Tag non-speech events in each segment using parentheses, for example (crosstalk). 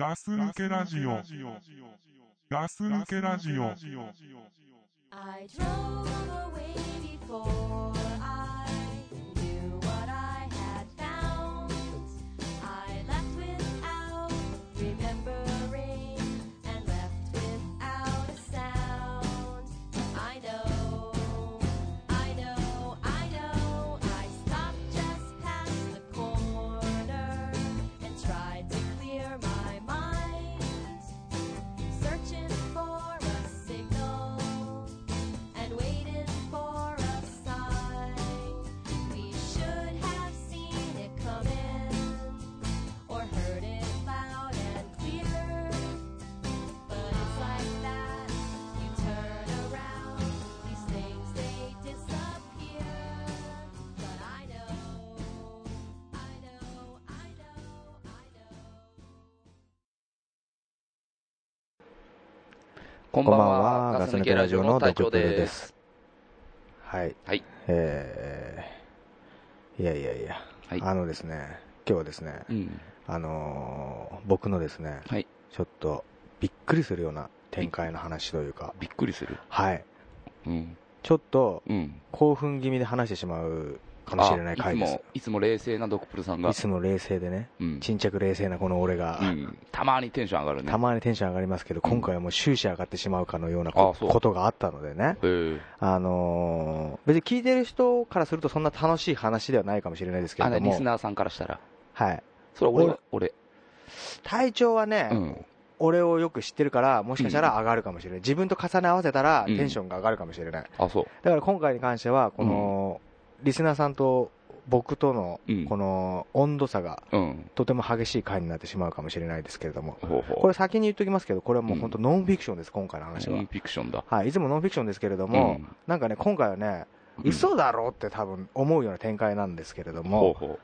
ガス抜けラジオ。ガス抜けラジオ。I drove away before I こんばんは、ガス抜けラジオの隊長です。す。はい。はい。えー、いやいやいや、はいあのですね、今日はですね、うん。あのー僕のですね、はい。ちょっとびっくりするような展開の話というか、びっくりする。はい。うん。ちょっとうん。興奮気味で話してしまうかもしれない回ですあいつも。、いつも冷静なドクプルさんがい。つも冷静でね、うん。沈着冷静なこの俺が、うん。たまにテンション上がるね。たまにテンション上がりますけど、今回はもう終始上がってしまうかのようなあことがあったのでね。あのー別に聞いてる人からするとそんな楽しい話ではないかもしれないですけどもリス、ナーさんからしたら。はい。それ俺は、俺。体調はね、うん。俺をよく知ってるから、もしかしたら上がるかもしれない。自分と重ね合わせたらうんテンションが上がるかもしれない。あ、そう。だから今回に関しては、この、リスナーさんと僕とのうん、この温度差がうん。とても激しい回になってしまうかもしれないですけれども。これ先に言っときますけど、これはもう本当ノンフィクションです、今回の話はノン。フィクションだ。はい、いつもノンフィクションですけれども、うんなんかね、今回はね、嘘だろって多分思うような展開なんですけれども、ほ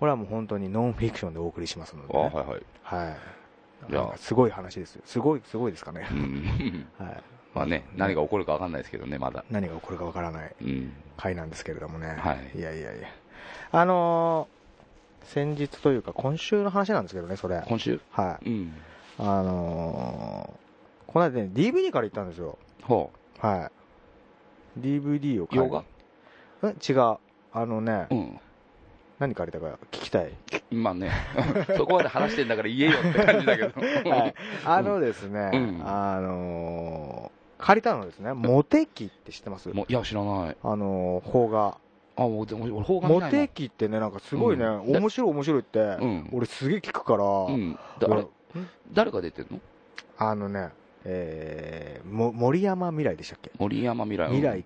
これはもう本当にノンフィクションでお送りしますのう。で、はいはい。すごい話ですよ。すごい、すごいですかねう。ん。(laughs) はい。まあね、何が起こるかわかんないですけどね、まだ。何が起こるかわからないうん。回なんですけれどもね。はいいやいやいや。あのー先日というか今週の話なんですけどね、それ。今週？はい。うん。あのーこの間ね、DVD から行ったんですよ。ほはい。DVD をう。借り洋画？うん違う。あのね、うん。何借りたか聞きたい。まあね、(laughs) そこまで話してんだから言えよって感じだけど。(laughs) はい。あのですね、うんあのー借りたのですね、モテ期って知ってます？いや、知らない。あのー邦画。あ、もう、でも俺、方が見モないもんテ期ってね、なんかすごいね、うん面白い面白いって、うん。俺すげえ聞くから、うん。だあれ、誰が出てんの？あのね、えー、も森山未来でしたっけ？森山未来。未来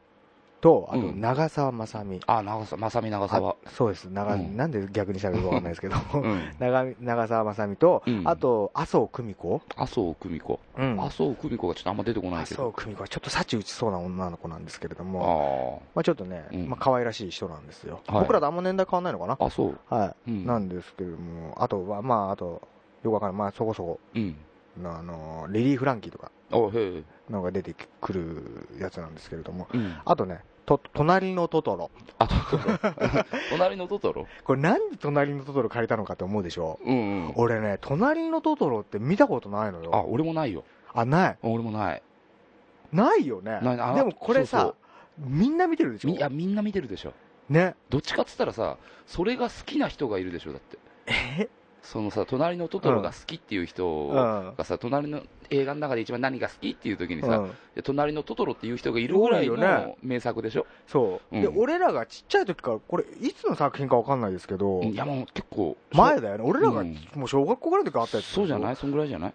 と、あとうん長澤まさみ。あ、長澤、正美長澤。あそうです長、うんなんで逆にしたらいいかわかんないですけど、(laughs) (laughs) うん。長長澤まさみと、うんあと麻生久美子、麻生久美子。うん麻生久美子がちょっとあんま出てこない麻生けど。久美子はちょっと幸打ちそうな女の子なんですけれどあも、まあ、ちょっとね、うんまあ可愛らしい人なんですよ、はい僕らとあんま年代変わんないのかな、あ。あ、そう。はいうん。なんですけれども、あとは、まあ、あと、よくわかんない、まあ、そこそこ、うん。あのリリー・フランキーとか。のが出てくるやつなんですけれども、うん。あとね、と隣のトトロ、あ、トトロ。隣のトトロ？これ、なんで隣のトトロ借りたのかって思うでしょ、うんうん。俺ね、隣のトトロって見たことないのあ、よ、俺もないよ。あ、ない、俺もない。ないよねないあ、でもこれさ、そうみんな見てるでしょ、みいや、みんな見てるでしょ。ね、どっちかっつったらさ、それが好きな人がいるでしょ、だって。え？そのさ、隣のトトロが好きっていう人うん、がさ、隣の映画の中で一番何が好きっていう時にさ、隣のトトロっていう人がいるぐらいの名作でしょ？そう、うんで、俺らがちっちゃい時から、これ、いつの作品かわかんないですけど、いや、もう結構。前だよね、俺らがうんもう小学校ぐらいの時あったやつそうじゃない？いそんぐらいじゃない？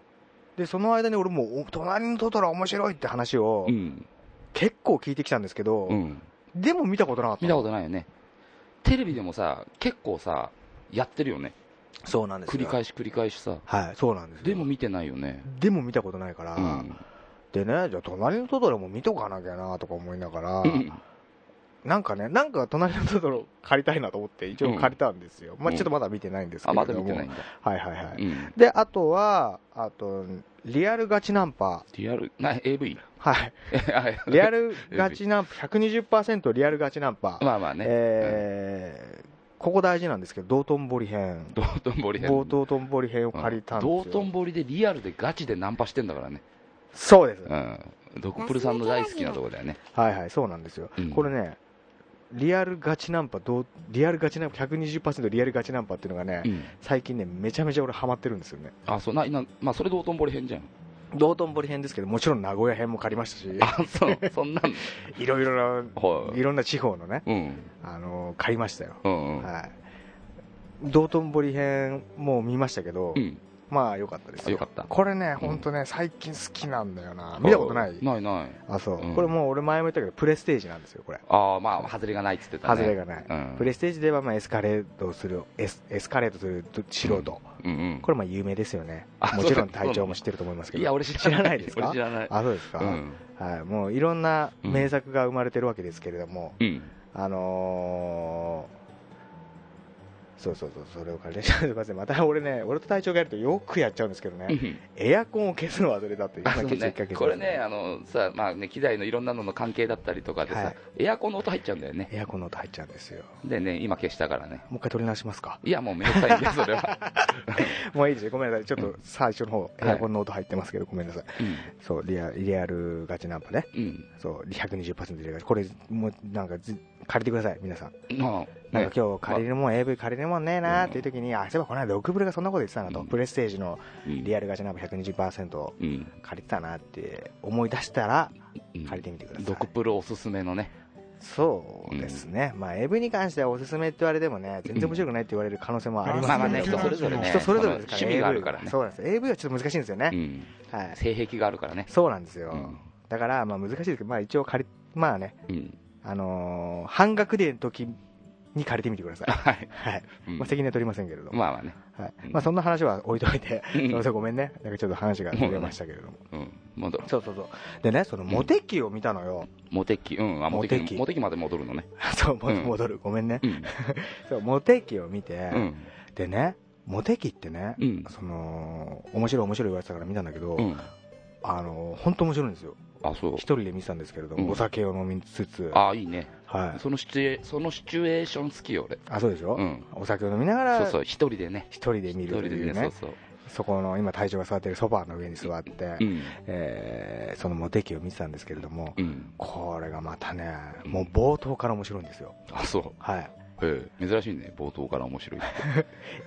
で、その間に俺も隣のトトロ面白いって話をうん。結構聞いてきたんですけど、うん。でも見たことなかった見たことないよね。テレビでもさ、結構さ、やってるよね。そうなんですよ繰り返し繰り返しさ。はい、そうなんですよでも見てないよね。でも見たことないから、うん。でね、じゃあ隣のトトロも見とかなきゃなとか思いながら、うんなんかね、なんか隣のトトロ借りたいなと思って、一応借りたんですよ。まあうんちょっとまだ見てないんですけども。まだ見てないんだ。はいはいはい。うん。で、あとは、あと、リアルガチナンパ。リアル、な、AV? はい。(laughs) あリアルガチナンパ、120%リアルガチナンパ。まあまあね。えーここ大事なんですけど道頓堀編。道頓堀編。道頓堀編を借りたんですよ、道頓堀でリアルでガチでナンパしてんだからね。そうです、うん。ドクプルさんの大好きなとこだよね。はいはいそうなんですよ、うん。これねリアルガチナンパどうリアルガチナンパ120%リアルガチナンパっていうのがね、うん。最近ねめちゃめちゃ俺ハマってるんですよね。あそうななまあそれ道頓堀編じゃん道頓堀編ですけどもちろん名古屋編も借りましたしあそう。そんなん (laughs) いろいろなはいいろんな地方のね、うん。あの借りましたよ、うんうん。はい。道頓堀編もう見ましたけど、うんまあ良かったです。よかった。これね本当ね最近好きなんだよな。見たことない。ないない。あそう、うん。これもう俺前も言ったけどプレステージなんですよこれ。ああまあ外れがないっつってたね。外れがない、うん。プレステージではまあエスカレートするエスエスカレートする素人、うんうんこれまあ有名ですよね。あもちろん隊長も知ってると思いますけど。いや俺知知らないですか？(laughs) 俺知らない。あそうですか、うん。はい、もういろんな名作が生まれてるわけですけれども、うん。あのーそうそうそうそれを借りてすいませんまた俺ね俺と隊長がやるとよくやっちゃうんですけどね、うん。エアコンを消すの忘れたっていうね。これねあのさまあね機材のいろんなのの関係だったりとかでさはい。エアコンの音入っちゃうんだよね。エアコンの音入っちゃうんですよ。でね今消したからね。もう一回取り直しますか？いやもうめんどくさいんでそれは。(laughs) もういいですよごめんなさい。ちょっと最初の方、はい。エアコンの音入ってますけどごめんなさい。うん。そうリアリアルガチナンパね。うん。そう120%リアルガチこれもうなんかず借りてください皆さん。まあなんね。か今日借りるもん、AV 借りるもんねえなーっていう時に、あ、そういえばこの間ドクブルがそんなこと言ってたなと、うん。プレステージのうん。リアルガチナンパ120%うん。借りてたなって思い出したら、うん。借りてみてください。ドクプルおすすめのね。そうですね、まあ AV に関してはおすすめって言われてもね、全然面白くないって言われる可能性もありますね。人それぞれね。人それぞれですから、趣味があるからね。そうなんです AV はちょっと難しいんですよね、うん。はい、性癖があるからね。そうなんですよ、うん。だからまあ難しいですけど、まあ一応借り、まあね、うん。あのー半額での時に借りてみてください。(laughs) はい。はい。うん。まあ責任は取りませんけれども。まあまあね。はい。うん。まあそんな話は置いといて、うん。すみませんごめんね。なんかちょっと話がずれましたけれども。うん。戻る。そうそうそう。でね、そのモテ期を見たのよ。モテ期。うん。あモテ期。期。モテ期まで戻るのね。(laughs) そう、戻る。ごめんね。う。ん。(laughs) そう、モテ期を見て、うん。でね、モテ期ってね、うん。その、面白い面白い言われてたから見たんだけど、うん。あの、本当面白いんですよ。あそう。一人で見てたんですけれども、うん。お酒を飲みつつ、あいいね。はい。そのシチュエそのシチュエーション好きよ俺。あ、そうでしょ、うん。お酒を飲みながら、そうそう一人でね。一人で見一人るというね。でねそうそう。そこの今隊長が座ってるソファーの上に座って、うん。えーそのモテ期を見てたんですけれども、うん。これがまたねもう冒頭から面白いんですよ。あそう。はい。へえ珍しいね冒頭から面白いっ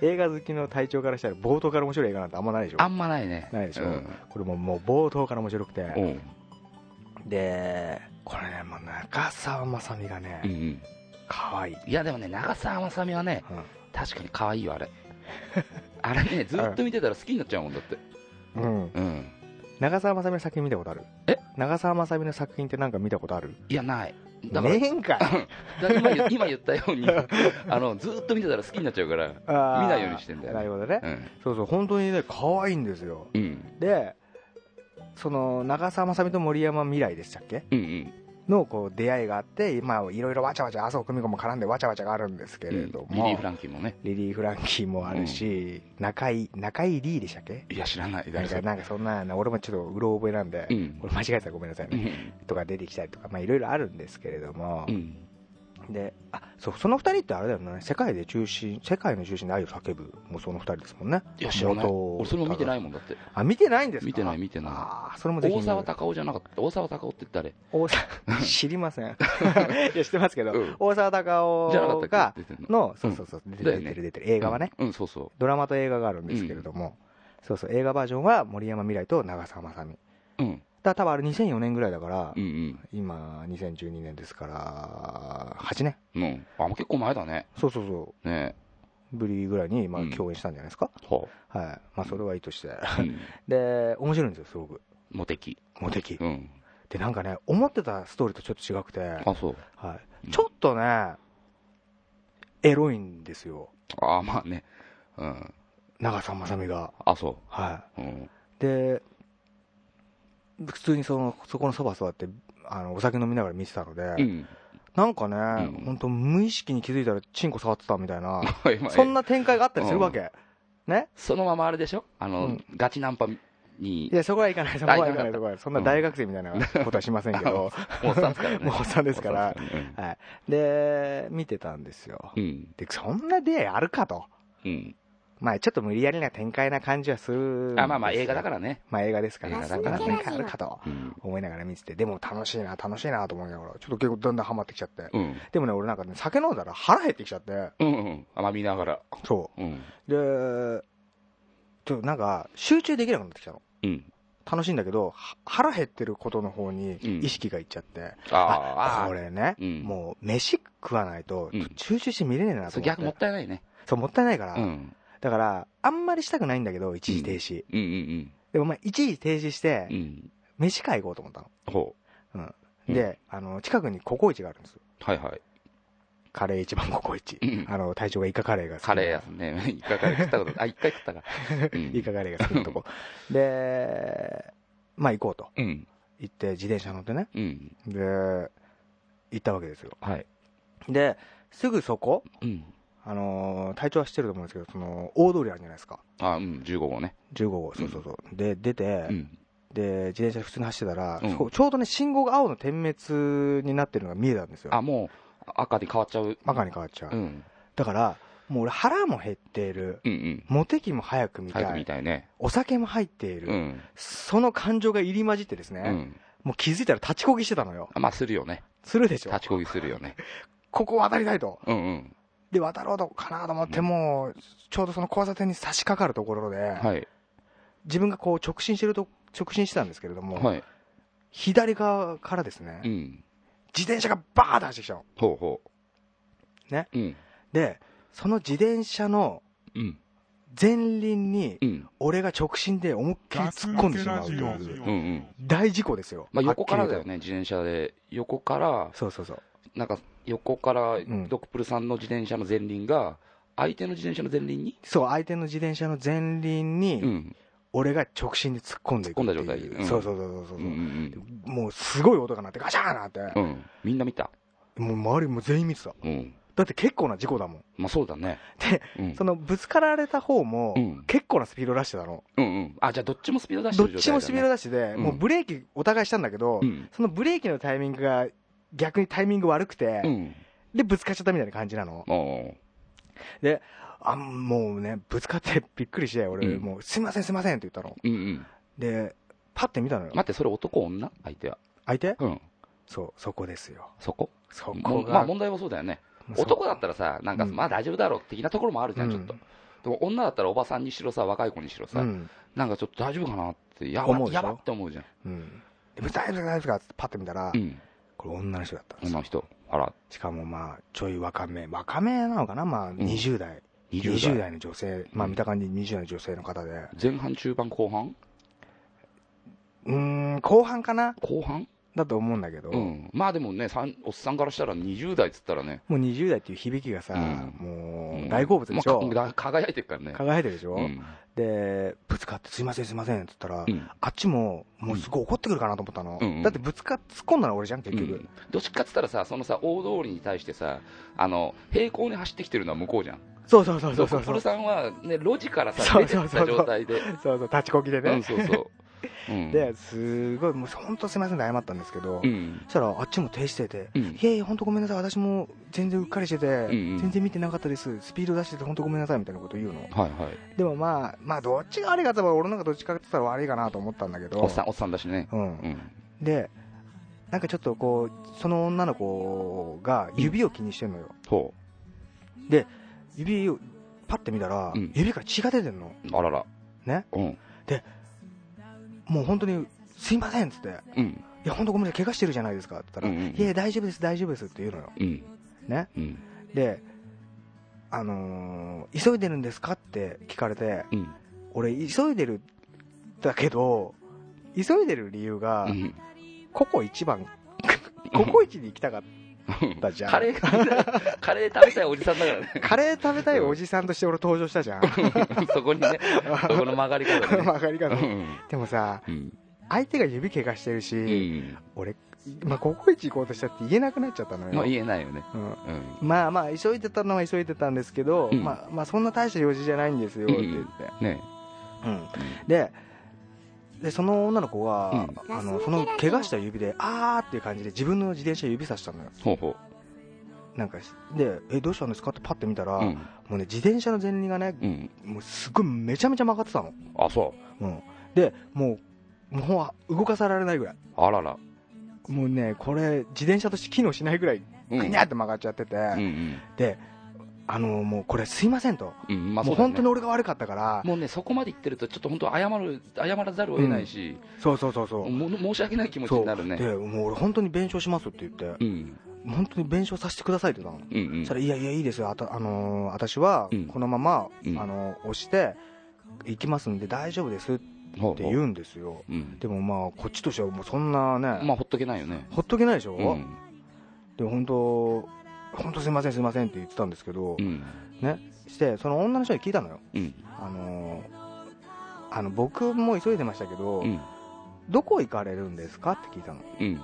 て。(laughs) 映画好きの隊長からしたら冒頭から面白い映画なんてあんまないでしょ？あんまないね。ないでしょ、うん。これももう冒頭から面白くて、うんでこれねもう中澤まさみがね、うんうん。可愛い。いやでもね長澤まさみはねうん。確かに可愛いよあれ。(laughs) あれねずっと見てたら好きになっちゃうもんだって。うん、うん。長澤まさみの作品見たことある？え？長澤まさみの作品ってなんか見たことある？いやない。だからねえんか (laughs) 今言今言ったように (laughs) あのずっと見てたら好きになっちゃうから見ないようにしてんだよね。なるほどね、うん。そうそう本当にね可愛いんですよ。うん。でその長澤まさみと森山未来でしたっけ？うんのこう出会いがあってまあいろいろわちゃわちゃ麻生久美子も絡んでわちゃわちゃがあるんですけうんれども、リリー・フランキーもね。リリー・フランキーもあるし、中井中井リーでしたっけ？いや知らない。なんかなんかそんな俺もちょっとうろ覚えなんで、うん。これ間違えてたらごめんなさいね、うん。とか出てきたりとかまあいろいろあるんですけれども。う、んであそうその二人ってあれだよね。世界で中心世界の中心で愛を叫ぶもうその二人ですもんね。いや知らない。元俺それも見てないもんだって。あ見てないんですか？見てない見てない。あーそれも大沢たかおじゃなかった。大沢たかおって誰？大沢 (laughs) 知りません。(laughs) いや知ってますけど、うん。大沢たかおがの。のそうそうそう、出てる出てる出てる。映画はね、うんうんそうそドラマと映画があるんですけれども、そうそう映画バージョンは森山未来と長澤まさみ。ううんだ多分あれ2004年ぐらいだから、うん今2012年ですから8年うん。うん。あもう結構前だね。そうそうそね。うぶりぐらいにまあうん。共演したんじゃないですか、ははい。まあそれはいいとして、あうん。(laughs) で面白いんですよすごく。モテ期。モテ期、うん。でなんかね思ってたストーリーとちょっと違くて、あそう。はい、うん。ちょっとねエロいんですよ。あまあね。うん。長澤まさみが。あそはううん。いで普通にそのそこのそば座ってあのお酒飲みながら見てたので、うん。なんかね、ん。本当無意識に気づいたらチンコ触ってたみたいな (laughs) そんな展開があったりするわけ、ね？そのままあれでしょ？あの、うん。ガチナンパに。いやそこは行かない。そこは行かない。かなかったそこはそんな大学生みたいなことはしませんけど、(laughs) もう (laughs) おっさんですからね。もうおっさんで見てたんですよ。うん。でそんな出会いあるかと。うんまあちょっと無理やりな展開な感じはするあまあまあ映画だからね。まあ映画ですから。映画だかな展開あるかと。うん。思いながら見てて。でも楽しいな楽しいなと思いながら。ちょっと結構だんだんハマってきちゃって。うん。でもね俺なんかね酒飲んだら腹減ってきちゃって。うんうん。あまあ見ながら。そう。ん。うでちょっとなんか集中できなくなってきたの。うん。楽しいんだけどは腹減ってることの方にうん。意識がいっちゃって、ああこれね、うん。もう飯食わないとうん。集中して見れねえなと思って、そう逆もったいないね。そうもったいないから、うんだからあんまりしたくないんだけど一時停止、うん。うんでもまあ一時停止してうん。うん飯買い行こうと思ったの、ほう。ん。うん。であの近くにココイチがあるんですよ。うはいはい。カレー一番ココイチ、うん。あの隊長がイカカレーが好きなカレーやつね。(laughs) イカカレー食ったことあ一回食ったか。(laughs) イカカレーが好きなとこ。でまあ行こうと。うん。行って自転車乗ってね。うん。で行ったわけですよ。はい。ですぐそこうんあのー隊長は知ってると思うんですけどその大通りあるじゃないですか。あうん15号ね。15号そうそうそう、で出て、うん。で自転車で普通に走ってたら、うん。ちょうどね信号が青の点滅になってるのが見えたんですよ。あもう赤に変わっちゃう。赤に変わっちゃう、うん。だからもう俺腹も減っている。うんうん。モテ期も早く見たい。早く見たいね。お酒も入っている、うん。その感情が入り混じってですね、うん。もう気づいたら立ちこぎしてたのよ。あまあするよね。するでしょ。立ちこぎするよね。(laughs) ここ渡りたいと。うんうんで渡ろうとかなと思ってもうちょうどその交差点に差し掛かるところで、はい。自分がこう直進してると直進してたんですけれども、はい。左側からですね、うん。自転車がバーッと走ってきたの。ほうほう。ね。うん。でその自転車のうん。前輪にうん。俺が直進で思いっきり突っ込んでしまうという大事故ですよ、まあ横からだよね自転車で。横からとそうそうそうなんか横からん。ドクプルさんの自転車の前輪が相手の自転車の前輪に？そう相手の自転車の前輪にうん。俺が直進で突っ込んでいくっ込んだ状態うん。そうそうそうそうそう。う、んもうすごい音が鳴ってガシャーンなって、うん。うんみんな見た？もう周りも全員見てた。うん。だって結構な事故だもん。まあそうだね。でうん。そのぶつかられた方もうん。結構なスピード出してたの、うんうん。あじゃあどっちもスピード出してどっる状態だね。ちもスピード出してて、うん。もうブレーキお互いしたんだけど、うん。そのブレーキのタイミングが逆にタイミング悪くて、うん。でぶつかっちゃったみたいな感じなの。おあもうねぶつかってびっくりして俺、うん。もうすいませんすいませんって言ったの。うんうん。でパッて見たのよ。待ってそれ男女？相手は。相手？うん。そうそこですよ。そこ？そもこが、まあ問題はそうだよね。男だったらさなんかうん。まあ大丈夫だろう的なところもあるじゃんちょっと。うんでも女だったらおばさんにしろさ若い子にしろさうん。なんかちょっと大丈夫かなってやばやばって思うじゃん。うん。で大丈夫です大丈夫ですかってパッて見たら、うんこれ女の人だったんですよ。女の人。あら。しかもまあちょい若め。若めなのかな？まあ20代、20 20代。代の女性。まあ見た感じ20代の女性の方で。前半中盤後半？うーん後半かな？後半？だと思うんだけど、うん。まあでもねさんおっさんからしたら20代っつったらね。もう20代っていう響きがさ、うん。もううん。大好物でしょ、まあか輝いてるからね。輝いてるでしょ、うん。でぶつかって「すいませんすいません」って言ったら、うん。あっちももうすごい怒ってくるかなと思ったの、うん。うん。だってぶつかっ突っ込んだのは俺じゃん結局、うん。どっちかっつったらさそのさ大通りに対してさあの平行に走ってきてるのは向こうじゃん。そうそうそうそうそう。さんはね路地からさ出てったそうそう。状態で。そうそう立ちこぎでね、うんそうそううん。ですごいもう本当すいません謝ったんですけど、うん。そしたらあっちも停止してて、うん。いやいや本当ごめんなさい私も全然うっかりしてて、んうん。全然見てなかったです。スピード出してて本当ごめんなさいみたいなこと言うの。はいはい。でもまあまあどっちが悪いかって言ったら俺なんかどっちかって言ったら悪いかなと思ったんだけどおっさんおっさんだしね。うん。うん。でなんかちょっとこうその女の子が指を気にしてんのよ、ほ指をパッて見たら、うん。指から血が出てんの。うあらら。ね。うんもう本当にすいませんっつってうん。いや本当ごめんなさい怪我してるじゃないですかって言ったら、うんうんいや大丈夫です大丈夫ですって言うのよ。うん。ね。うんであのー急いでるんですかって聞かれてうん。俺急いでるだけど急いでる理由が、うん。ココ一番ココイチに行きたかったじゃん。カレー食べたいカレー食べたいおじさんだからね。カレー食べたいおじさんとして俺登場したじゃん。そこにね (laughs) そこの曲がり方ね。曲がり方うん。でもさうん。相手が指怪我してるし、うん。俺、まあ、ココイチ行こうとしたって言えなくなっちゃったのよ、まあ言えないよね。うん。うん。まあまあ急いでたのは急いでたんですけど、うん。まあ、まあそんな大した用事じゃないんですよって言って、ね。うん。ででその女の子が、うんあのその怪我した指であーっていう感じで自分の自転車指さしたのよほうほなんかでえどうしたんですかってパッて見たら、う。うん。もうね自転車の前輪がね、うん。もうすごいめちゃめちゃ曲がってたの、あ、そうん、でもうもう動かされないぐらいうあらら。もうねこれ自転車として機能しないぐらいうん。ぐにゃって曲がっちゃってて、うんうん。であのもうこれすいませんと、うん、まあもそう本当に俺が悪かったから。もうね、そこまで言ってると、ちょっと本当、謝る、謝らざるを得ないし、そうそうそうそう。もう申し訳ない気持ちになるね。でもう俺本当に弁償しますって言って、うん。本当に弁償させてくださいって言ったの、うんうん。そしたらいやいやいいですよ。あた、あのー私はうん。このまま、うん。あの押して行きますんで大丈夫ですってほうほう。言うんですよ。うん。でもまあこっちとしてはもうそんなね、まあ、ほっとけないよね。ほっとけないでしょ、うん。で本当本当すいませんすいませんって言ってたんですけど、うん。ねしてその女の人に聞いたのようん。あのーあの僕も急いでましたけど、うん。どこ行かれるんですかって聞いたのうん。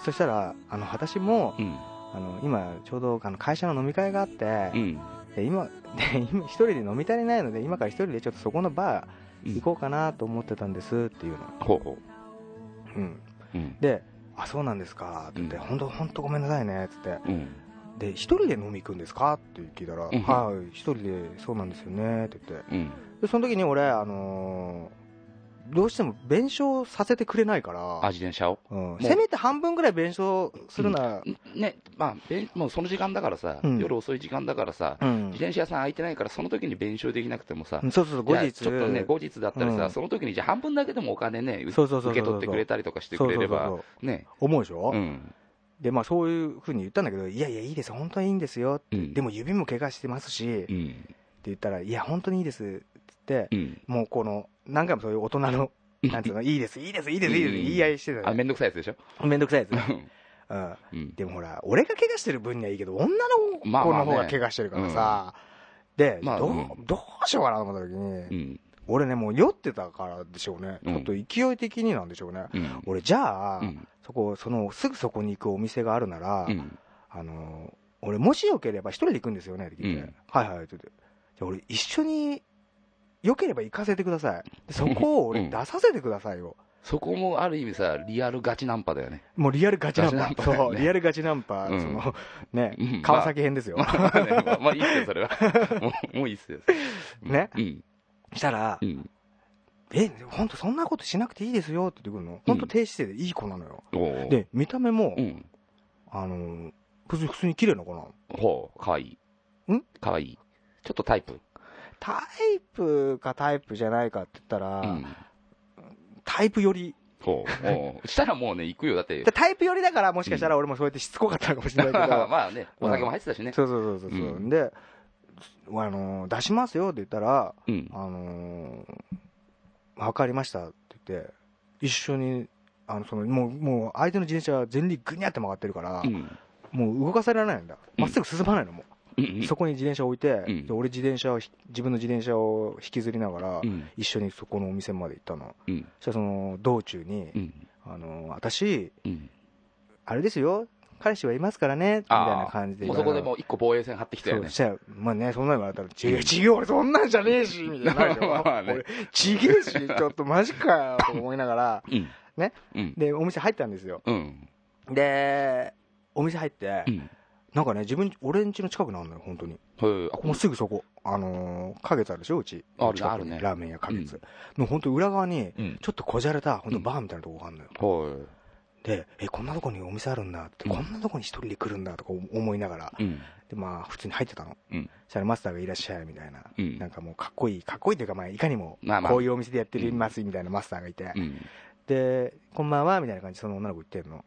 そしたらあの私もうん。あの今ちょうどあの会社の飲み会があって、うん。で今で今一人で飲み足りないので今から一人でちょっとそこのバー行こうかなと思ってたんですっていうの、ほうほうん、う。うん。で「あそうなんですか」って言って「うん本当本当ごめんなさいね」っつってうん。「で一人で飲み行くんですか?」って聞いたら「うん。はい一人でそうなんですよね」って言って。うん。でその時に俺あのーどうしても弁償させてくれないかあ、ら、自転車を？うん、せめて半分ぐらい弁償するなら、ね、まあ、もうその時間だからさ、うん。夜遅い時間だからさ、うん。自転車屋さん空いてないから、その時に弁償できなくてもさ、うんそうそうそう後日。ちょっとね、後日だったりさ、うん。その時にじゃあ半分だけでもお金ね、受け取ってくれたりとかしてくれればね、思うでしょ、うん、でまあそういうふうに言ったんだけどいやいやいいです本当にいいんですよ。うん、でも指も怪我してますし、ってうん、言ったらいや本当にいいですって言ってうん、もうこの何回もそういう大人のなんていうのいいですいいですいいですいいですうん。言い合いしてたあ、のめんどくさいやつでしょ、めんどくさいやつ、うん。でもほら俺が怪我してる分にはいいけど女のまあまあね。子の方が怪我してるからさ、で、どうまあうん。どうしようかなと思った時に、うん、俺ねもう酔ってたからでしょうね、うん。ちょっと勢い的になんでしょうね。うん、俺じゃあ、うん、そこそのすぐそこに行くお店があるなら、うん、あの俺もしよければ一人で行くんですよねって聞いて、うん。はいはいって言って。じゃあ俺一緒によければ行かせてください。でそこを俺うん出させてくださいよ、そこもある意味さ、リアルガチナンパだよね。もうリアルガチナンパ。ンパね。そうリアルガチナンパ、うん。そのね、うん。川崎編ですよ、まあねまあまあいいっすよ、それは。もう、もういいっすよ。ねうん、したら、うん、え本当そんなことしなくていいですよって言ってくるの本当低姿勢でいい子なのよ、おー、で見た目も、うん、あの普通普通に綺麗な子なのほう、かわいい。ん？かわいい。ちょっとタイプ。タイプかタイプじゃないかって言ったら、うん。タイプ寄りほう。おう (laughs) したらもうね、行くよ。だってで、タイプ寄りだからもしかしたら俺もそうやってしつこかったのかもしれないけど、(laughs) まあね、お酒も入ってたしね。そうそうそうそう、うんで、あの出しますよって言ったら、うん。あの分かりましたって言って、一緒に、あのそのもうもう相手の自転車は前輪ぐにゃって曲がってるから、うん。もう動かされないんだ、うんまっすぐ進まないのもう、うん。そこに自転車置いて、うんで俺自転車をひ自分の自転車を引きずりながら、うん。一緒にそこのお店まで行ったの、うん。そしたらその道中に、うん。あの私、うん。あれですよ、彼氏はいますからね、みたいな。感じでもうそこでもう一個防衛線張ってきたよねそう。したら、まあね、そんなの言われたら、ちげえ、ちげえ、俺そんなんじゃねえし、みたいな (laughs) 俺、ちげえし、ちょっとマジかよ、と思いながら、(laughs) うん。ね。うん。で、お店入ったんですよ。うん。で、お店入ってう、ん。なんかね、自分、俺ん家の近くにあるのよ、本当に。もうすぐそこ。あのー、花月あるでしょ、うち。あるあるねラーメン屋花月。の本当裏側に、うん。ちょっとこじゃれた、本当バーみたいなとこがあるのよ。ほで、え、こんなとこにお店あるんだって、うんこんなとこに一人で来るんだとか思いながら、い。うん。で、まあ、普通に入ってたの。うんそしたらマスターがいらっしゃい、みたいな。うんなんかもうかっこいい、かっこいいというか、まあ、いかにも、こういうお店でやってますみたいなマスターがいて、うん。で、こんばんは、みたいな感じでその女の子言ってんの。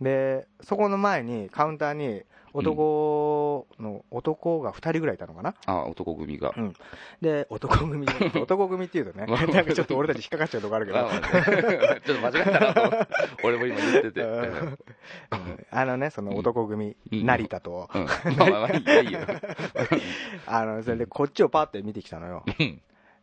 うん。で、そこの前に、カウンターに、男の、男が2人ぐらいいたのかな？あ、男組が。で、男組、(laughs) 男組っていうとね、まあなんかちょっと俺たち引っかかっちゃうとこあるけど、あちょっと間違ったな。(laughs) 俺も今言ってて。ううんんあのね、その男組、うん成田と、まあの、それでこっちをパって見てきたのよ。うん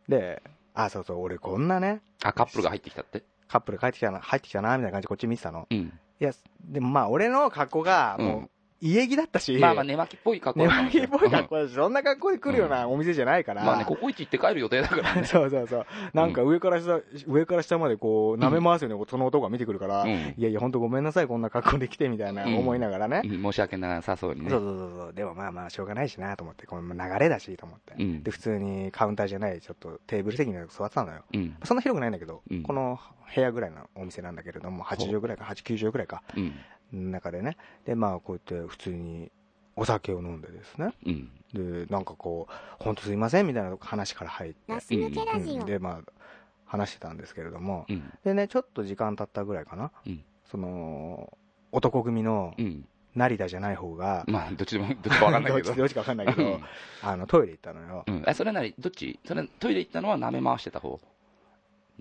で、あ、そうそう、俺こんなね、あ、カップルが入ってきたって？カップル帰ってきたな、入ってきたな、みたいな感じでこっち見てたの。うん。いや、でもまあ、俺の過去が、もう、家着だったし、まあまあ寝巻きっぽい格好寝巻きっぽい格好だし、そんな格好で来るようなお店じゃないから。まあね、ココイチ行って帰る予定だからね。(laughs) そうそうそう。なんか上から下、上から下までこう、舐め回すようにその男が見てくるから、うんいやいや、本当ごめんなさい、こんな格好で来てみたいなうん思いながらね。うん申し訳なさそうにね。そうそうそう。でもまあまあ、しょうがないしなと思って、この流れだしと思って。うんで、普通にカウンターじゃない、ちょっとテーブル席に座ってたのよ。うん。そんな広くないんだけど、うんこの部屋ぐらいのお店なんだけれども、8畳ぐらいか、8、9畳ぐらいか、うん。中でね。で、まあ、こうやって普通にお酒を飲んでですね。うん。で、なんかこう、本当すいませんみたいな話から入って、で、まあ、話してたんですけれども、うん。でね、ちょっと時間経ったぐらいかな、うんその、男組のうん。成田じゃない方が、まあ、どっちでも、どっちかわかんないけど。(laughs) どっちかわかんないけどうん、あの、トイレ行ったのよ。うん。え、それなり、どっち？それ、トイレ行ったのは舐め回してた方？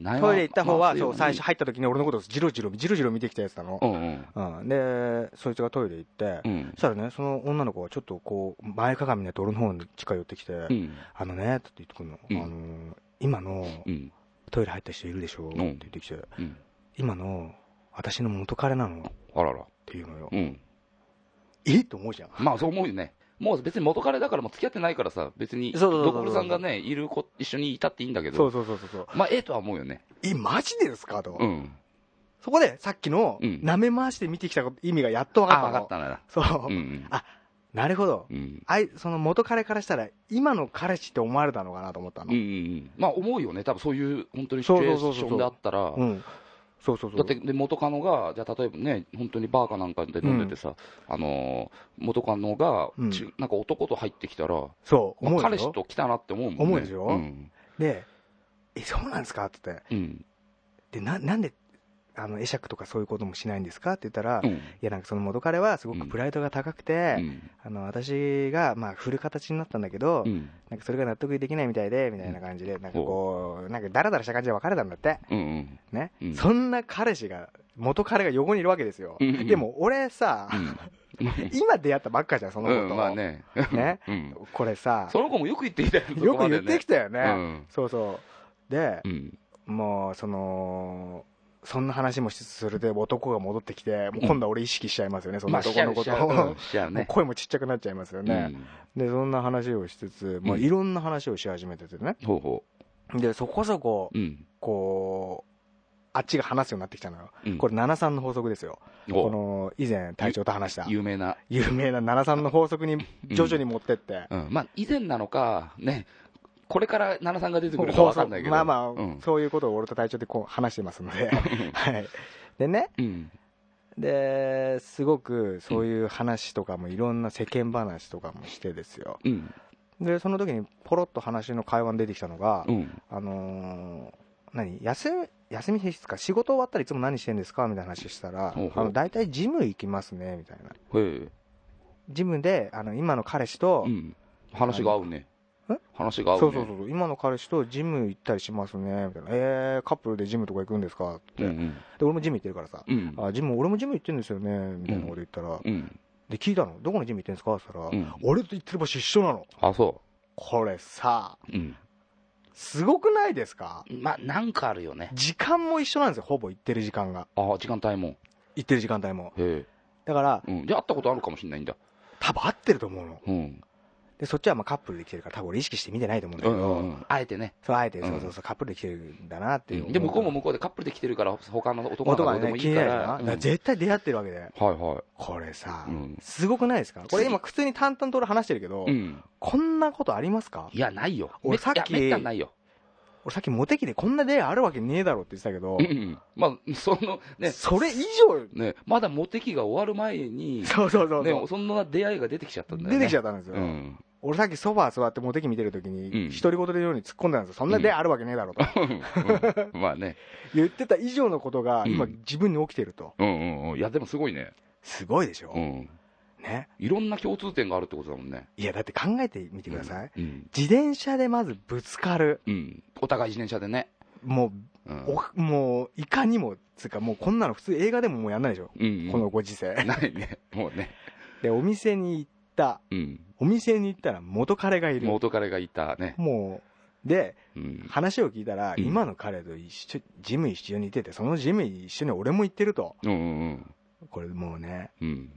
トイレ行った方は、そう、最初は入った時に俺のことをじろじろ、じろじろ見てきたやつなのう。んうん。うん。で、そいつがトイレ行って、うんそ。したらね、その女の子がちょっとこう、前かがみになって俺の方に近寄ってきて、うん。あのね、って言ってくるの。うんあの、今のうん。トイレ入った人いるでしょ？ってん言ってきて、うん。今の私の元彼なのっあらら。ていうのよ。うん。え？っと思うじゃん。まあ、そう思うよね。もう別に元彼だからもう付き合ってないからさ、別に、ドクルさんがね、いる子、一緒にいたっていいんだけど、そうそうそうそう。まあ、ええとは思うよね。え、マジでですかと。うん。そこでさっきの、うん舐め回して見てきた意味がやっと分かあ、ったの。分かったな。そう、うん。あなるほど。うん。あい、その元彼からしたら、今の彼氏って思われたのかなと思ったの。うんうんうん。まあ、思うよね。多分そういう、本当にシチュエーションであったら、うん。そうそうそう。だって、で元カノが、じゃあ例えばね、本当にバーかなんかで飲んでてさ、あのー元カノが、うんちなんか男と入ってきたら、そう、思うでしょ？彼氏と来たなって思うもんね。思うでしょ？うん。で、え、そうなんですか？って言って。うん。で、な、なんで、あの、会釈とかそういうこともしないんですか？って言ったら、いうん。や、なんかその元彼はすごくプライドが高くて、うん。あの、私が、まあ、振る形になったんだけど、うん。なんかそれが納得できないみたいで、みたいな感じで、なんかこう、なんかダラダラした感じで別れたんだって。うん。うん。ね？うんそんな彼氏が、元彼が横にいるわけですよ。うんうんでも俺さ、うん。(laughs) 今出会ったばっかじゃん、その子と。うん、まあね。ね？うん。これさ、その子もよく言ってきたよ、そよく言ってきたよね。うんそうそう。でう、ん。もう、その、そんな話もしつつ、それで男が戻ってきて、もう今度は俺意識しちゃいますよね、そのまあ、しちゃう、男のことを。しちゃうもうね。声もちっちゃくなっちゃいますよね。うんで、そんな話をしつつ、もういろんな話をし始めててね。ほうほで、そこそこ、う。うん。こう、あっちが話すようになってきたのよ。うんこれ、73の法則ですよ。おこの、以前隊長と話した、有名な。有名な73の法則に徐々に持ってって、うん。まあ、以前なのか、ね、これから奈良さんが出てくるかわかんないけど。まあまあ、うん。そういうことを俺と隊長でこう話してますので、(laughs) はい。でね、うん。で、すごくそういう話とかもいろんな世間話とかもしてですよ。うん。で、その時にポロッと話の会話に出てきたのが、うん。あのー何休み、休みですか？仕事終わったらいつも何してんですか？みたいな話したら、あの、大体ジム行きますね、みたいな。ジムで、あの、今の彼氏と、うん。話が合うねえ。話が合うね。そうそうそう今の彼氏とジム行ったりしますね、みたいな。えー、カップルでジムとか行くんですか？って。で、うんうん。俺もジム行ってるからさ、うん。あ、ジム、俺もジム行ってるんですよね、みたいなこと言ったら、うん。で、聞いたの、どこのジム行ってるんですか？って言ったら、うん。俺と行ってる場所一緒なの。あ、そこれさ。すごくないですか？まあ、なんかあるよね。時間も一緒なんですよ、ほぼ行ってる時間が。あ時間帯も。行ってる時間帯も。へだから。じゃあ会ったことあるかもしれないんだ。多分合ってると思うの。うん。で、そっちはまあカップルで来てるから、多分俺意識して見てないと思うんだけど、うんうんうん。あえてね。そう、あえて、うんそうそうそう、カップルで来てるんだなっていう。で、向こうも向こうでカップルで来てるから、他の男の子でもいいから。気になるじゃん。だからうん絶対出会ってるわけで。はいはこれさ、うんすごくないですか？これ今普通に淡々と俺話してるけど、い。うん。こんなことありますか？いや、ないよ。俺さっきめったにないよ。俺さっきモテ期でこんな出会いあるわけねえだろって言ってたけど、うんうん。まあ、その、ね、それ以上、ね、まだモテ期が終わる前に、そうそうそうそう、ね、そんな出会いが出てきちゃったんだよね。出てきちゃっったんですよ。うん。俺さっきソファー座ってモテ期見てるときに、うん独り言でように突っ込んだんですよ。そんな出あるわけねえだろと。うんまあね。(laughs) 言ってた以上のことが今うん自分に起きてると。うんうんうん。いや、でもすごいね。すごいでしょ、うん。ね。いろんな共通点があるってことだもんね。いや、だって考えてみてください。うん。自転車でまずぶつかる。うん。お互い自転車でね。もうんう、おもう、いかにも、つうかもうこんなの普通映画でももうやんないでしょ。うんうん。このご時世。ないね。もうね。で、お店に行った。うん。お店に行ったら元彼がいる。元彼がいたね。もう、で、うん。話を聞いたら、うん今の彼と一緒、ジム一緒にいてて、そのジムに一緒に俺も行ってると。うんうんこれもうね、うん。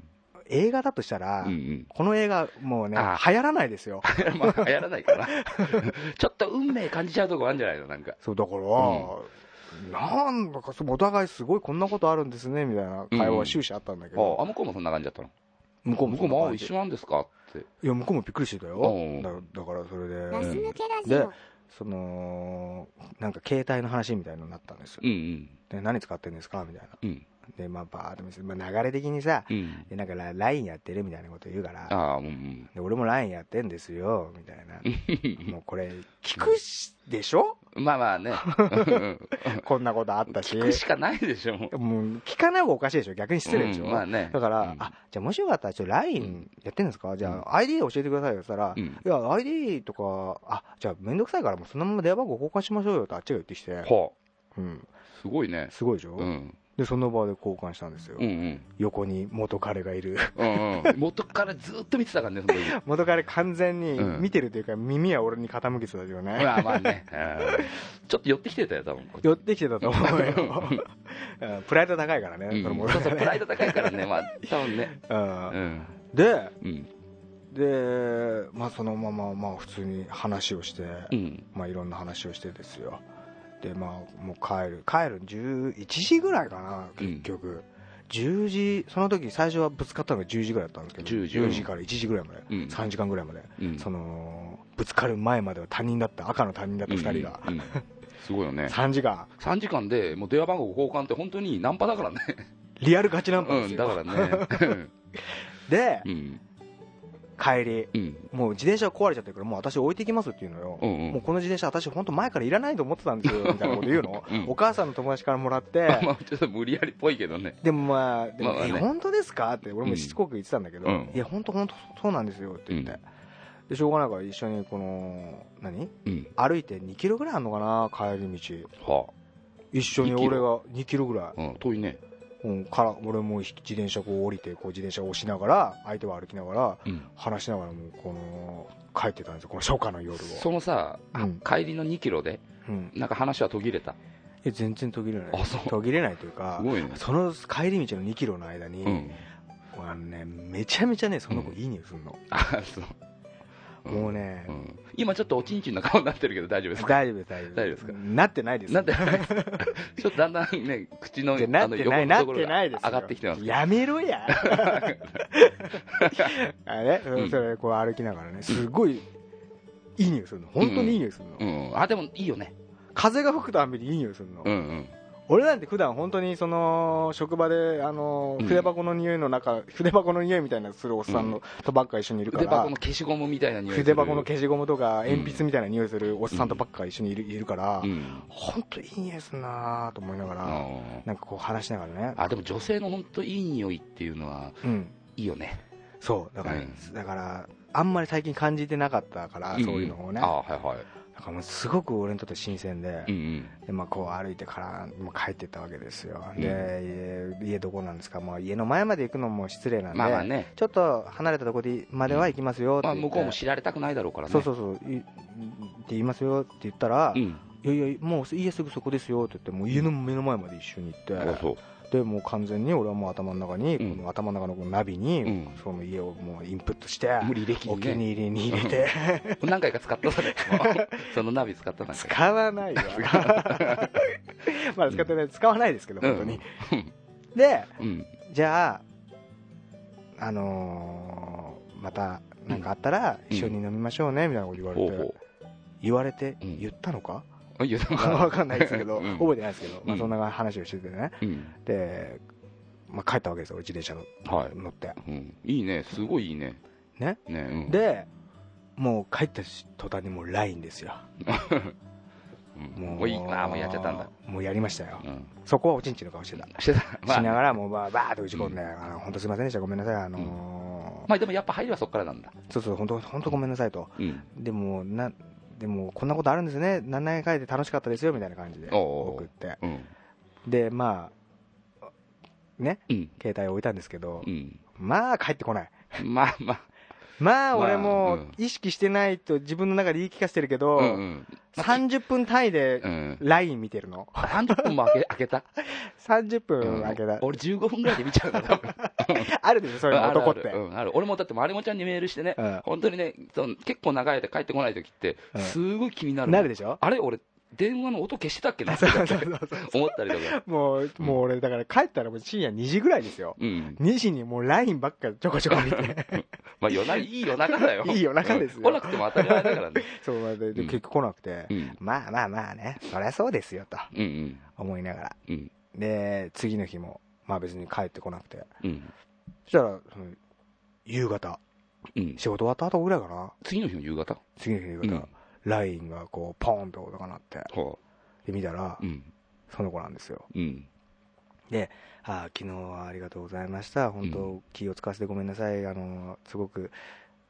映画だとしたら、うんうんこの映画、もうね、あ流行らないですよ。(laughs) まあ、やらないかな。(laughs) ちょっと運命感じちゃうとこあるんじゃないのなんか。そう、だから、なんだか、お互いすごいこんなことあるんですね、みたいな会話は終始あったんだけあど、あ、向こうもそんな感じだったの？向こうも向こうも、一緒なんですか？いや、向こうもびっくりしてたよ。うんだだから、それガスで、抜けラジでオ。その、なんか携帯の話みたいになったんですよ。うんうん。で、何使ってるんですかみたいな。うん。で、まあ、バーッと見せて、まあ、流れ的にさ、うん。で、なんかラ LINE やってるみたいなこと言うから、ああ、うんうん。で俺も LINE やってんですよ、みたいな。(laughs) もうこれ、聞くしでしょ？まあまあね。(laughs) こんなことあったし。聞くしかないでしょ。もう聞かない方がおかしいでしょ逆に失礼でしょ、うんまあねだから、うんあ、じゃあもしよかったら、ちょっと LINE やってんですか？じゃあ ID 教えてくださいよ。そしたら、うんいや、ID とか、あ、じゃあめんどくさいからもうそのまま電話番号交換しましょうよってあっちが言ってきて、はうん、あ、すごいね。すごいでしょ、うん。で、その場で交換したんですよ。うんうん。横に元彼がいる。うんうん。元からずっと見てたからね、その時。(laughs) 元彼完全にうん見てるというか、耳は俺に傾けてたよね。まあまあね。うん (laughs) ちょっと寄ってきてたよ、多分。寄ってきてたと思うよ。うんプライド高いからね、うんそうそう、彼プライド高いからね、まあ、多分ね。うんうん。で、うん。で、まあ、そのまま、まあ、普通に話をして、うん。まあ、いろんな話をしてですよ。で、まあ、もう帰る。帰る11時ぐらいかな、結局。10時、その時最初はぶつかったのが10時ぐらいだったんですけど、10時10時から1時ぐらいまで、うん3時間ぐらいまで、うん。その、ぶつかる前までは他人だった、赤の他人だった2人が、うんうんすごいよね。(laughs) 3時間、3時間でもう電話番号交換って本当にナンパだからね。(laughs) リアルガチナンパですうん、よ。だからね。(laughs) で、うん。帰り、うん。もう自転車壊れちゃってるから、もう私置いてきますって言うのよ。うんもううん。この自転車、私、本当前からいらないと思ってたんですよみたいなこと言うの、(laughs) うんお母さんの友達からもらって、(laughs) まあ、ちょっと無理やりっぽいけどね。でもまあ、でもまあねえ本当ですか？って、俺もしつこく言ってたんだけど、うんいや、本当、本当、そうなんですよって言って、うんでしょうがないから一緒にこの、何？うん。歩いて2キロぐらいあるのかな、帰り道、は一緒に2キ俺が2キロ？ぐらい、あ。うん、遠いね。うん、から俺も自転車こう降りて、こう自転車を押しながら、相手は歩きながら、うん。話しながら、もうこの帰ってたんですよ、この初夏の夜を。そのさ、うん帰りの2キロで、うんなんか話は途切れた？え全然途切れない途切れないというかね。その帰り道の2キロの間に、うん。あのね、めちゃめちゃねその子いい匂いするの、あ、そう。もうね、うん。今ちょっとおちんちんの顔になってるけど大丈夫ですか？大丈夫です。大丈夫ですか？なってないです。なんで (laughs) ちょっとだんだんね、口のあないなっのところがてないですよ。上がってきてます。やめろや。(laughs) あれ、うんそれこう歩きながらねすごいいい匂いするの。本当にいい匂いするの、うん。あ、でもいいよね。風が吹くたびにいい匂いするの、うんうん。俺なんて普段本当にその職場であのうん。筆箱の匂いの中、筆箱の匂いみたいなのするおっさんのとばっか一緒にいるから、筆箱の消しゴムみたいな匂い筆箱の消しゴムとか鉛筆みたいな匂いするおっさんとばっか一緒にいる,、いるから、うん。本当いい匂いするなと思いながら、あなんかこう話しながらね、あ、でも女性の本当いい匂いっていうのはうん、いいよね。そう。だから、うん。だからあんまり最近感じてなかったから、そういうのをね、あはいはい。だからもうすごく俺にとって新鮮で、うんうん。でまあ、こう歩いてから、まあ、帰ってったわけですよ、うんで家家どこなんですか、まあ、家の前まで行くのも失礼なんで、まあまあね。ちょっと離れたところでまでは行きますよってまあ向こうも知られたくないだろうからね。そうそうそう、いって言いますよって言ったら、いうん。やいや、もう家すぐそこですよって言って、もう家の目の前まで一緒に行って。でもう完全に俺はもう頭の中に、うん。この頭の中のこのナビに、うん。その家をもうインプットして、無理できお気に入りに入れて、(laughs) 何回か使ったそれ。(laughs) そのナビ使ったな。使わないわ。(laughs) まだ使ってない、使わないですけど、本当に。で、うん。じゃあ、あのーまた何かあったら一緒に飲みましょうねみたいなこと言われて、言われてうん。言ったのか、う。いや、でもわかんないですけど、(laughs) うん覚えてないですけど、まあ、うんそんな話をしててね、うん。で、まあ、帰ったわけですよ、俺自転車のはい。乗って。うん。いいね。すごいいいね。ね。ね。うん。で、もう帰った途端にもう LINE ですよ。(laughs) うん、もういい。もうやっちゃったんだ。。もうやりましたよ。うん。そこはおちんちんの顔してた。してた。まあ、しながら、もうバーバーっと打ち込んで、あの本当すいませんでした、ごめんなさい、あのーまあでもやっぱ入りはそこからなんだ。そうそう、本当、本当ごめんなさいと。うん。でも、な、でも、こんなことあるんですね、何々回で楽しかったですよ、みたいな感じで送って。うん。で、まあ、ね、うん。携帯置いたんですけどう、ん。まあ、帰ってこない。まあまあ。まあ、まあ俺もうん意識してないと自分の中で言い聞かせてるけど、うんうん。30分単位でうん。LINE 見てるの。30分も開け開けた？(laughs) 30うん分開けた。俺15分ぐらいで見ちゃうんだ、多分。(laughs) あるでしょそういうの男ってあるあるうんある俺もだってまりもちゃんにメールしてね、うん本当にねその結構長い間帰ってこない時ってうんすごい気になる、なるでしょ？あれ俺電話の音消してたっけなっそて思ったりとか。もうもう俺だから帰ったらもう深夜2時ぐらいですよ。うん。2時にもう LINE ばっかちょこちょこ見て。(laughs) まあ夜中いい夜中だよ。(laughs) いい夜中ですよ。うん。来なくても当たり前だからね。そうででうん。結局来なくて、うん。まあまあまあね。そりゃそうですよと。思いながら。うん。で次の日もまあ別に帰ってこなくて。うん。そしたらその夕方。うん。仕事終わった後ぐらいかな。次の日の夕方？次の日の夕方、うん LINE がこうポーンと音が鳴ってはで見たらその子なんですよ。うん。で「ああ昨日はありがとうございました。本う当気を使わせてごめんなさい。あのすごく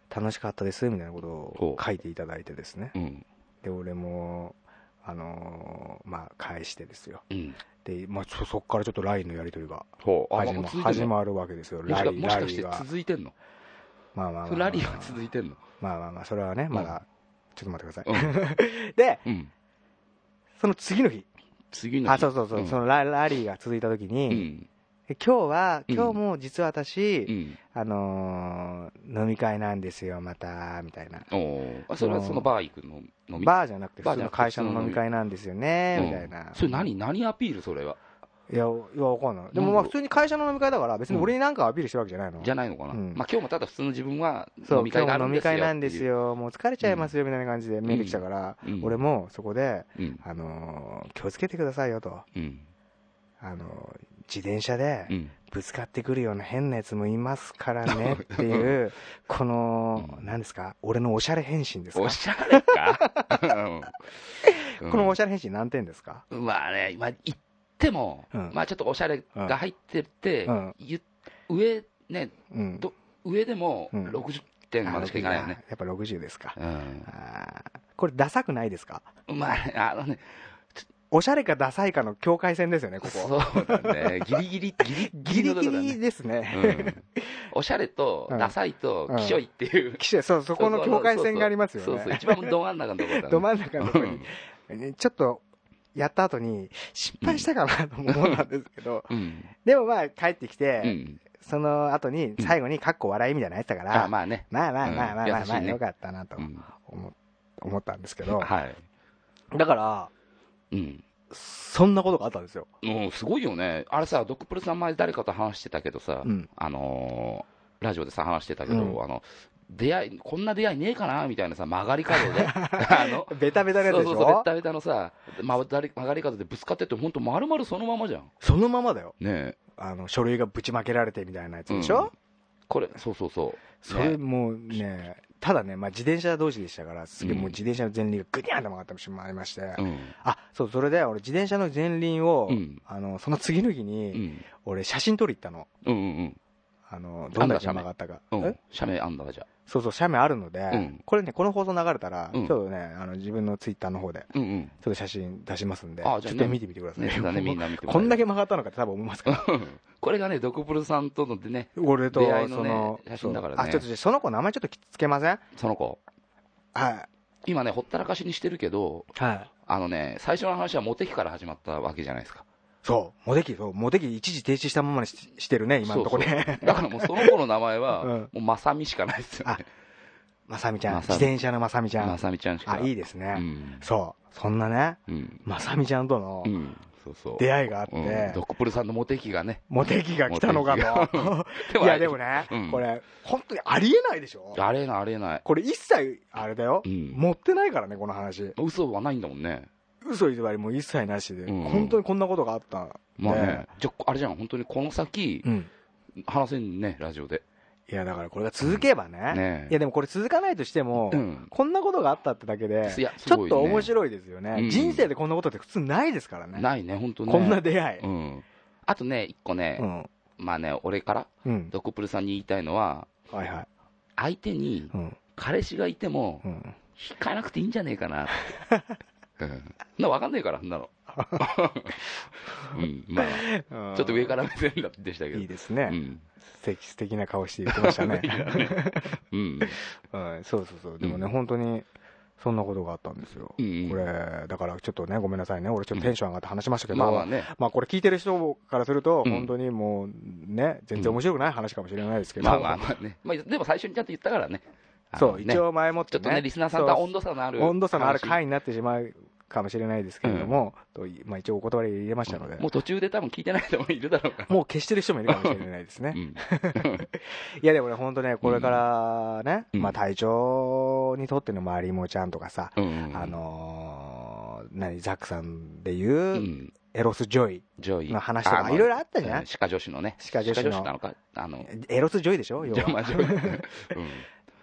楽しかったです」みたいなことを書いていただいてですね。うん。で俺もあのーまあ返してですよ。うん。で、まあ、そそっからちょっと LINE のやり取りが始ま始まるわけですよ。もしか LINE もしかしてが。続いてんの？まあまあまあ、まあ、ラリーは続いてんの？まあまあまあそれはねんまだ、ちょっと待ってくだうさい、ん。(laughs) でうん。その次の日。次の日。あそうそうそう、ん。そのララリーが続いた時に、今日はうん。今日も実は私、うん。あのー飲み会なんですよまたみたいな。あそれはそのバー行くの飲み？バーじゃなくてバーじゃなくて普通の会社の飲み会なんですよねうんみたいな。それ何何アピールそれは？いやいやわかんない。でもまあ普通に会社の飲み会だから別に俺に何かアピールしてるわけじゃないの、じゃないのかな、うん。まあ今日もただ普通の自分は飲み会があるんですよ。飲み会なんですよ。よもう疲れちゃいますよみたいな感じでメール来たから、うん。俺もそこで、うん。あのー気をつけてくださいよと、うん。あのー自転車でうん。ぶつかってくるような変なやつもいますからね (laughs) っていうこのうん何ですか俺のおしゃれ返信ですか？おしゃれか、(laughs) うん。このおしゃれ返信何点ですか？まあね今言っても、うん。まあちょっとおしゃれが入ってて、上ね上でもうん。60点までしかいかないよね、あやっぱ60ですか、これダサくないですか？ん、まあねあのねおしゃれかダサいかの境界線ですよねここ。そうだね。ギリギリギリギリギのとこだね。リですね、うん、おしゃれとうん。ダサいとうん。きしょいっていう、記者そうそこの境界線がありますよね。そうそう。一番ど真ん中のところだね。ど真ん中のところにねちょっとやった後に失敗したかなとも思ったんですけど、うん。でもまあ帰ってきて、うん。その後に最後にかっこ笑いみたいなのやってたから、あまあね、まあまあまあまあまあまあ、よかったなとうん。思思ったんですけど、はい。だからうん。そんなことがあったんですよ、もうすごいよね、あれさ、ドックプルさん前、誰かと話してたけどさ、うん。あのーラジオでさ、話してたけど、うん。あの出会い、こんな出会いねえかなみたいなさ、曲がり角で、(laughs) あのベタベタなやつでしょ？そうそうそう、ベタベタのさ、曲がり曲がり角でぶつかってって、本当、まるまるそのままじゃん、そのままだよ。ねあの書類がぶちまけられてみたいなやつえ、でしょ、うん。これ、そうそうそう、それねもうねただね、まあ、自転車同士でしたからすげえうん。もう自転車の前輪がグニャンって曲がった瞬間ありまして、うん、あそうそれで俺自転車の前輪を、うん。あのその次の日うに、ん、俺写真撮り行ったの。うん、うん、あのどんだけ曲がったか、うん、うえ？ん、写メあんだじゃ。そうそう写メあるので、うん。これねこの放送流れたら、うん。ちょっとねあの自分のツイッターの方でうん、うん、ちょっと写真出しますんでああちょっと見てみてください、ね、だね、みんな見てこんだけ曲がったのかって多分思いますから。(laughs) これがね、ドクプルさんとのでね、俺と出会いのねその写真だからね。あちょっとその子名前ちょっとつけません？その子、はい。今ね、ほったらかしにしてるけど、はい。あのね、最初の話はモテ期から始まったわけじゃないですか。そう。モテ期そうモテ期一時停止したままにししてるね今のとこね。(laughs) だからもうその子の名前は、うん。もうまさみしかないですよあね。まさみちゃん。自転車のまさみちゃん、まさみちゃんしか。あいいですね、うん。そう。そんなねうん。まさみちゃんとの。出会いがあって、うん。ドックプルさんのモテ期がね。モテ期が来たのかモと (laughs) でいやでもね、うん。これ本当にありえないでしょ？あれえない、あれえない。これ一切あれだよ、うん。持ってないからねこの話。嘘はないんだもんね。嘘偽りも一切なしで、うん本当にこんなことがあったんで。まあね。じゃあ、あれじゃん、本当にこの先、うん。話せんね、ラジオで。いやだからこれが続けばね,、ねいやでもこれ続かないとしても、うん。こんなことがあったってだけでいやすちょっと面白いですよね、うん。人生でこんなことって普通ないですからね。ないね、本当ね。こんな出会い、うん。あとね、一個ね、うん。まあね、俺から、うん。ドックプルさんに言いたいのは、はいはい。相手にうん。彼氏がいても、うん。引かなくていいんじゃねえかなって。(laughs) うん。な、わかんねえから、そんなの。うん、まあ、ちょっと上から目線だでしたけど。いいですね、うん。素敵素敵な顔して言ってましたね。(laughs) うん。うん、そうそうそう。でもね、うん。本当にそんなことがあったんですよ、うんうん。これだからちょっとねごめんなさいね。俺ちょっとテンション上がって話しましたけど、まあまあね。まあこれ聞いてる人からすると、うん。本当にもうね、全然面白くない話かもしれないですけど、まあまあまあね、まあ、でも最初にちゃんと言ったからね、そう、ね一応前もって、ちょっとね、リスナーさんとは温度差のある温度差のある話。回になってしまうかもしれないですけれども、とまあ、一応お断り入れましたので、もう途中で多分聞いてない人もいるだろうから。(laughs) もう消してる人もいるかもしれないですね。う。ん。(laughs) いやでもね、本当ね、これからね、うん。まあ隊長にとってのまりもちゃんとかさ、うん。あのー、何、ザックさんでいう、うん。エロス・ジョイの話とか、いろいろあったじゃん。歯科女子のね、歯科女子の。なのか、あの、エロス・ジョイでしょ？要は。(laughs) うん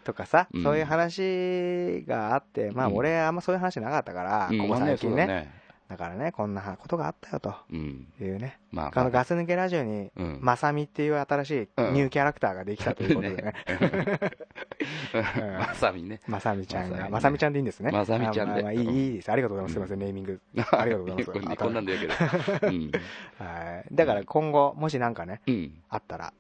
とかさ、うんそういう話があって、まあうん俺あんまそういう話なかったから、うんここ最近ね。だからね、こんなことがあったよとうん。いうね。まあ、このガス抜けラジオに、うんまさみっていう新しいニューキャラクターができたということでね。(laughs) まさみね。まさみちゃんが、まさみちゃんでいいんですね。まさみちゃんであまあまあいい、いいです。ありがとうございます。すみません、ネーミング。(laughs) ありがとうございますこんなこんなんでやけど。うん。(laughs) はい。だから今後、もしなんかね、うん。あったら、うん。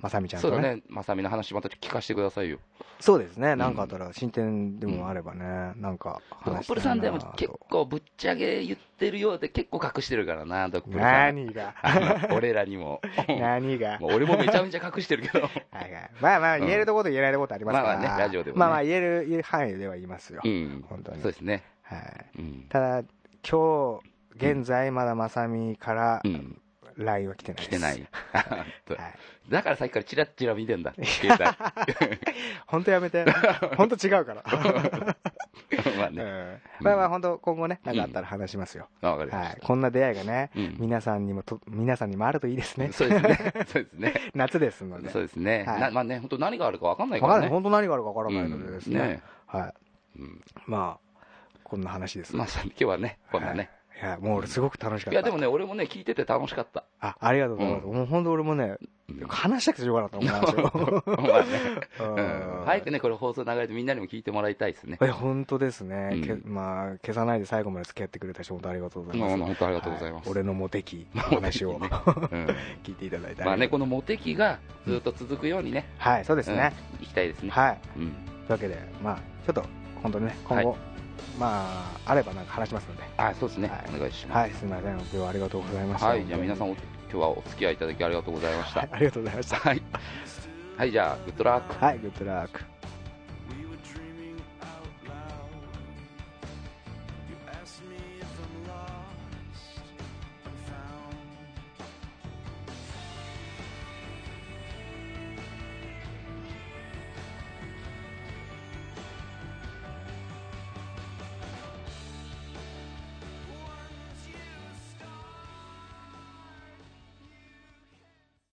まさみちゃんとね。そうだね、まさみの話また聞かせてくださいよ。そうですね。なんかあったら、進展でもあればね、なんかド話ップルさんでも結構ぶっちゃけ言ってるようで結構隠してるからな、ドップルさん。何が？(laughs) 俺らにも。(laughs) 何が？俺もめちゃめちゃ隠してるけど。はいはいまあまあ、言えるところと言えないところとありますから。まあまあねラジオでもねまあまあ、言える範囲では言いますよう。ん。本当にそうですね。はい。うん。ただ、今日、現在、まだまさみからう、ん。LINE は来てないです。来てない。(laughs) はい。だからさっきからチラッチラ見てんだ、携帯。本当やめて。(laughs) 本当違うから。(laughs) まあね。(laughs) うんまあまあ、本当今後ね、なんかあったら話しますよ。あわかりましはい。こんな出会いがねうん、皆さんにもと、皆さんにもあるといいですねた。。そうですね。そうですね。夏ですので。そうですね。はいなまあね、本当何があるかわかんないかわからんない。ね。本当何があるかわからないのでですね。はい。うんまあ、こんな話です。まあさ今日はね、こんなね。いや、もう俺すごく楽しかった。いやでもね、俺もね、聞いてて楽しかった。あ、ありがとうございます。うもう本当俺もね、うん話したくてしょうがなかったの、この話を。まあね。ううん (laughs) 早くね、これ放送流れてみんなにも聞いてもらいたいですね。え、本当ですね。うんけまあ、消さないで最後まで付き合ってくれた人、本当ありがとうございます。(laughs) うん本当ありがとうございますは俺のモテ期の話をうん聞いていただいて。まあね、このモテ期がずっと続くようにね、はい、そうですね。うん行きたいですね。はい。うん。というわけで、まあ、ちょっと、本当にね、今後、まあ、あればなんか話しますので。あ、そうですねはい。お願いします。はい、すみません。今日はありがとうございました。はい、じゃあ皆さん今日はお付き合いいただきありがとうございましたはい。ありがとうございました。はい。はい、じゃあ、グッドラック。はい、グッドラック。